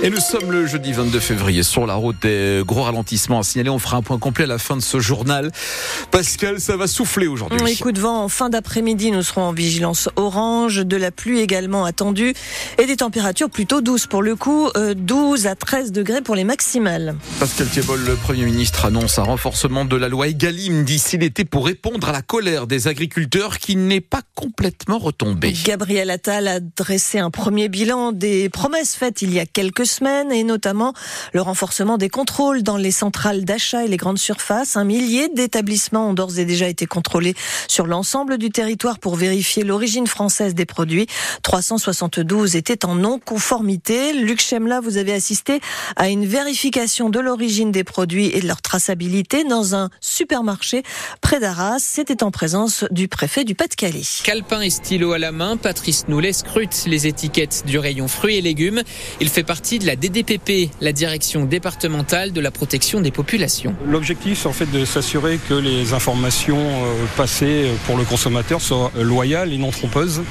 Et nous sommes le jeudi 22 février sur la route des gros ralentissements à signaler. On fera un point complet à la fin de ce journal. Pascal, ça va souffler aujourd'hui. Les coups de vent en fin d'après-midi. Nous serons en vigilance orange, de la pluie également attendue et des températures plutôt douces pour le coup, 12 euh, à 13 degrés pour les maximales. Pascal Thiebol, le Premier ministre, annonce un renforcement de la loi Egalim d'ici l'été pour répondre à la colère des agriculteurs qui n'est pas complètement retombée. Gabriel Attal a dressé un premier bilan des promesses faites il y a quelques semaines et notamment le renforcement des contrôles dans les centrales d'achat et les grandes surfaces. Un millier d'établissements ont d'ores et déjà été contrôlés sur l'ensemble du territoire pour vérifier l'origine française des produits. 372 étaient en non-conformité. Luc Chemla, vous avez assisté à une vérification de l'origine des produits et de leur traçabilité dans un supermarché près d'Arras. C'était en présence du préfet du Pas-de-Calais. Calepin et stylo à la main, Patrice Noulet scrute les étiquettes du rayon fruits et légumes. Il fait partie de la DDPP, la direction départementale de la protection des populations. L'objectif, c'est en fait de s'assurer que les informations euh, passées pour le consommateur soient loyales et non trompeuses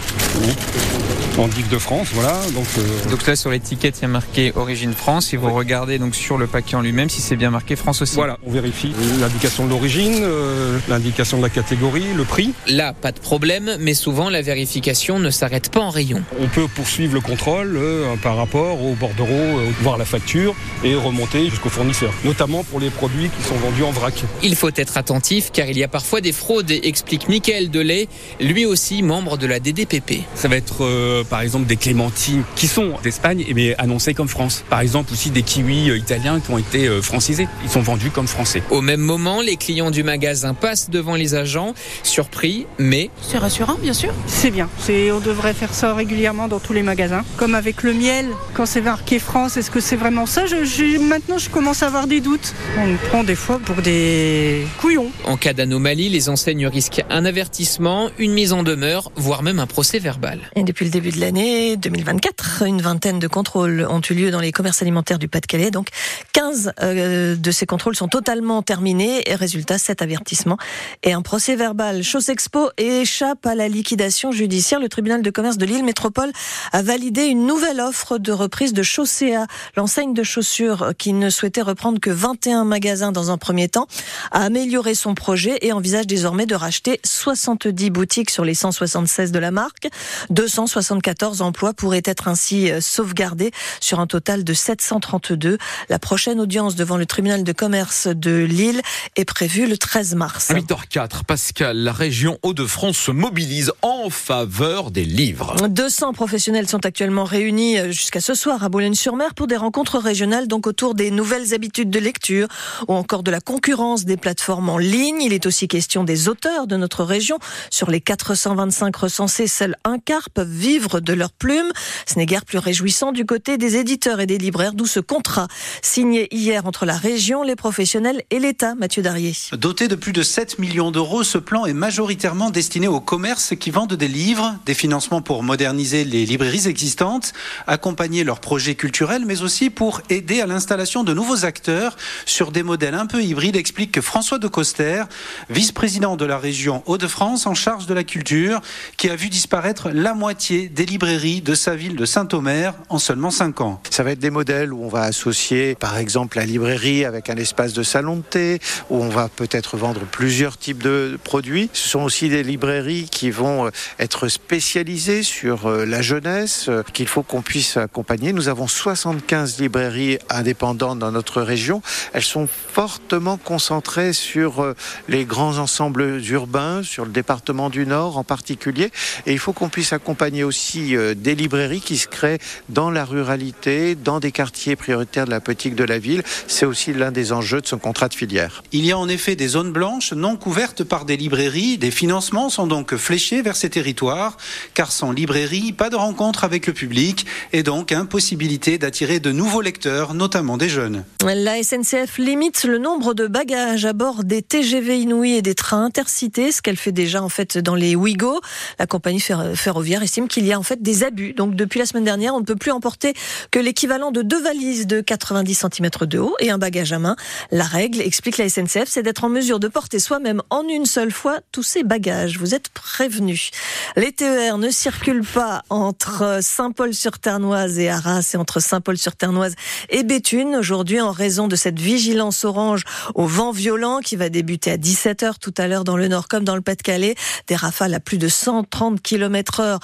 en de France, voilà. Donc, euh... donc là sur l'étiquette il y a marqué Origine France. Et vous regardez donc sur le paquet en lui-même si c'est bien marqué France aussi. Voilà, on vérifie l'indication de l'origine, euh, l'indication de la catégorie, le prix. Là, pas de problème, mais souvent la vérification ne s'arrête pas en rayon. On peut poursuivre le contrôle euh, par rapport au bordereau, euh, voir la facture et remonter jusqu'au fournisseur, notamment pour les produits qui sont vendus en vrac. Il faut être attentif car il y a parfois des fraudes, explique Michael Delay, lui aussi membre de la DDPP. Ça va être euh, par exemple des clémentines qui sont d'Espagne mais annoncées comme France. Par exemple aussi des kiwis euh, italiens qui ont été euh, francisés. Ils sont vendus comme français. Au même moment, les clients du magasin passent devant les agents, surpris, mais... C'est rassurant, bien sûr. C'est bien. C'est, on devrait faire ça régulièrement dans tous les magasins. Comme avec le miel, quand c'est marqué France, est-ce que c'est vraiment ça je, Maintenant, je commence à avoir des doutes. On me prend des fois pour des couillons. En cas d'anomalie, les enseignes risquent un avertissement, une mise en demeure, voire même un procès verbal. Et depuis le début de l'année 2024. Une vingtaine de contrôles ont eu lieu dans les commerces alimentaires du Pas-de-Calais. Donc 15 euh, de ces contrôles sont totalement terminés. Et résultat, 7 avertissements et un procès verbal. Chose Expo échappe à la liquidation judiciaire. Le tribunal de commerce de Lille Métropole a validé une nouvelle offre de reprise de Chaussea, l'enseigne de chaussures qui ne souhaitait reprendre que 21 magasins dans un premier temps, a amélioré son projet et envisage désormais de racheter 70 boutiques sur les 176 de la marque. 274 emplois pourraient être ainsi euh, sauvegardés sur un total de 732. La prochaine audience devant le tribunal de commerce de Lille est prévue le 13 mars. 8h04, Pascal, la région Hauts-de-France se mobilise en faveur des livres. 200 professionnels sont actuellement réunis euh, jusqu'à ce soir à Boulogne-sur-Mer pour des rencontres régionales donc autour des nouvelles habitudes de lecture ou encore de la concurrence des plateformes en ligne. Il est aussi question des auteurs de notre région. Sur les 425 recensés, seuls un quart peuvent vivre de leur plume. Ce n'est guère plus réjouissant du côté des éditeurs et des libraires, d'où ce contrat signé hier entre la région, les professionnels et l'État. Mathieu Darrier. Doté de plus de 7 millions d'euros, ce plan est majoritairement destiné aux commerces qui vendent des livres, des financements pour moderniser les librairies existantes, accompagner leurs projets culturels, mais aussi pour aider à l'installation de nouveaux acteurs sur des modèles un peu hybrides, explique François de Coster, vice-président de la région Hauts-de-France en charge de la culture, qui a vu disparaître la moitié des librairies de sa ville de Saint-Omer en seulement 5 ans. Ça va être des modèles où on va associer par exemple la librairie avec un espace de salon de thé, où on va peut-être vendre plusieurs types de produits. Ce sont aussi des librairies qui vont euh, être spécialisées sur euh, la jeunesse, euh, qu'il faut qu'on puisse accompagner. Nous avons 75 librairies indépendantes dans notre région. Elles sont fortement concentrées sur les grands ensembles urbains, sur le département du Nord en particulier. Et il faut qu'on puisse accompagner aussi des librairies qui se créent dans la ruralité, dans des quartiers prioritaires de la politique de la ville. C'est aussi l'un des enjeux de son contrat de filière. Il y a en effet des zones blanches non couvertes par des librairies. Des financements sont donc fléchés vers ces territoires, car sans librairie, pas de rencontre avec le public et donc impossibilité d'attirer de nouveaux lecteurs, notamment des jeunes. La SNCF limite le nombre de bagages à bord des TGV Inouï et des trains intercités, ce qu'elle fait déjà en fait dans les Ouigo. La compagnie ferroviaire estime qu'il y a en fait des abus. Donc depuis la semaine dernière, on ne peut plus emporter que l'équivalent de deux valises de 90 cm de haut et un bagage à main. La règle, explique la SNCF, c'est d'être en mesure de porter soi-même en une seule fois tous ces bagages. Vous êtes prévenus. Les TER ne circulent pas entre Saint-Paul-sur-Ternoise et Arras et entre Saint-Paul-sur-Ternoise et Béthune. Aujourd'hui, en raison de cette vigilance orange au vent violent qui va débuter à 17h tout à l'heure dans le nord comme dans le Pas-de-Calais, des rafales à plus de 130 km heure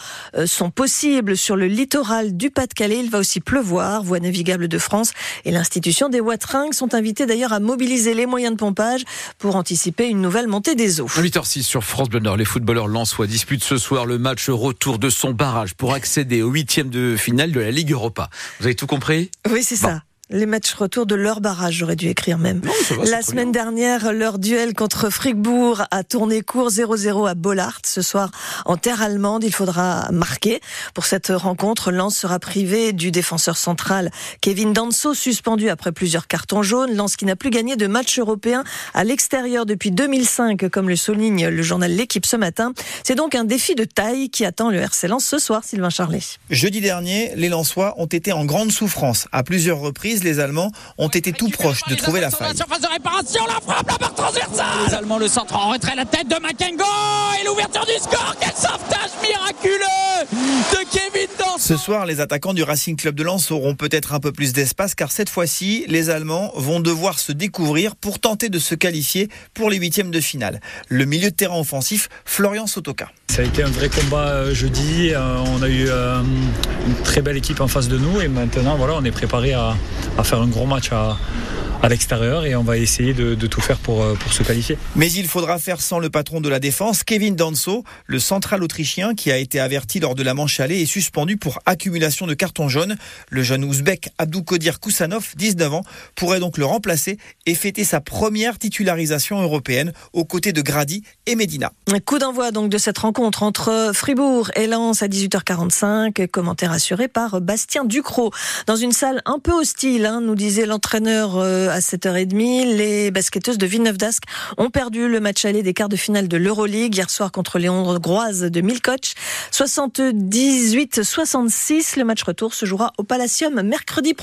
sont possibles sur le littoral du Pas-de-Calais. Il va aussi pleuvoir, voie navigable de France et l'institution des Watringues sont invités d'ailleurs à mobiliser les moyens de pompage pour anticiper une nouvelle montée des eaux. 8h06 sur France Bleu Nord, les footballeurs lensois disputent ce soir le match retour de son barrage pour accéder au huitième de finale de la Ligue Europa. Vous avez tout compris? Oui, c'est ça. Les matchs retour de leur barrage, j'aurais dû écrire même. la semaine dernière, leur duel contre Fribourg a tourné court 0-0 à Bollard. Ce soir, en terre allemande, il faudra marquer. Pour cette rencontre, Lens sera privé du défenseur central Kevin Danso, suspendu après plusieurs cartons jaunes. Lens qui n'a plus gagné de match européen à l'extérieur depuis 2005, comme le souligne le journal L'équipe ce matin. C'est donc un défi de taille qui attend le RC Lens ce soir, Sylvain Charlet. Jeudi dernier, les Lensois ont été en grande souffrance à plusieurs reprises les Allemands ont été tout proches de trouver la faille. Surface de réparation, la frappe, la barre transversale. Les Allemands, le centre en retrait, la tête de Makengo et l'ouverture du score. Quel sauvetage miraculeux de Kevin Danso. Ce soir, les attaquants du Racing Club de Lens auront peut-être un peu plus d'espace car cette fois-ci, les Allemands vont devoir se découvrir pour tenter de se qualifier pour les huitièmes de finale. Le milieu de terrain offensif, Florian Sotoka. Ça a été un vrai combat euh, jeudi. Euh, on a eu euh, une très belle équipe en face de nous et maintenant, voilà, on est préparé à, à faire un gros match à, à l'extérieur et on va essayer de, de, tout faire pour, euh, pour se qualifier. Mais il faudra faire sans le patron de la défense, Kevin Danso, le central autrichien qui a été averti lors de la manche allée et suspendu pour accumulation de cartons jaunes. Le jeune ouzbek Abdoukodir Koussanov, 19 ans, pourrait donc le remplacer et fêter sa première titularisation européenne aux côtés de Grady et Medina. Un coup d'envoi donc de cette rencontre entre Fribourg et Lens à 18h45, commentaire assuré par Bastien Ducrot. Dans une salle un peu hostile, hein, nous disait l'entraîneur euh, à 7h30. Les basketteuses de Villeneuve d'Ascq ont perdu le match aller des quarts de finale de l'Euroleague hier soir contre les Hongroises de Milkoch. 78-66. Le match retour se jouera au Palacium mercredi prochain.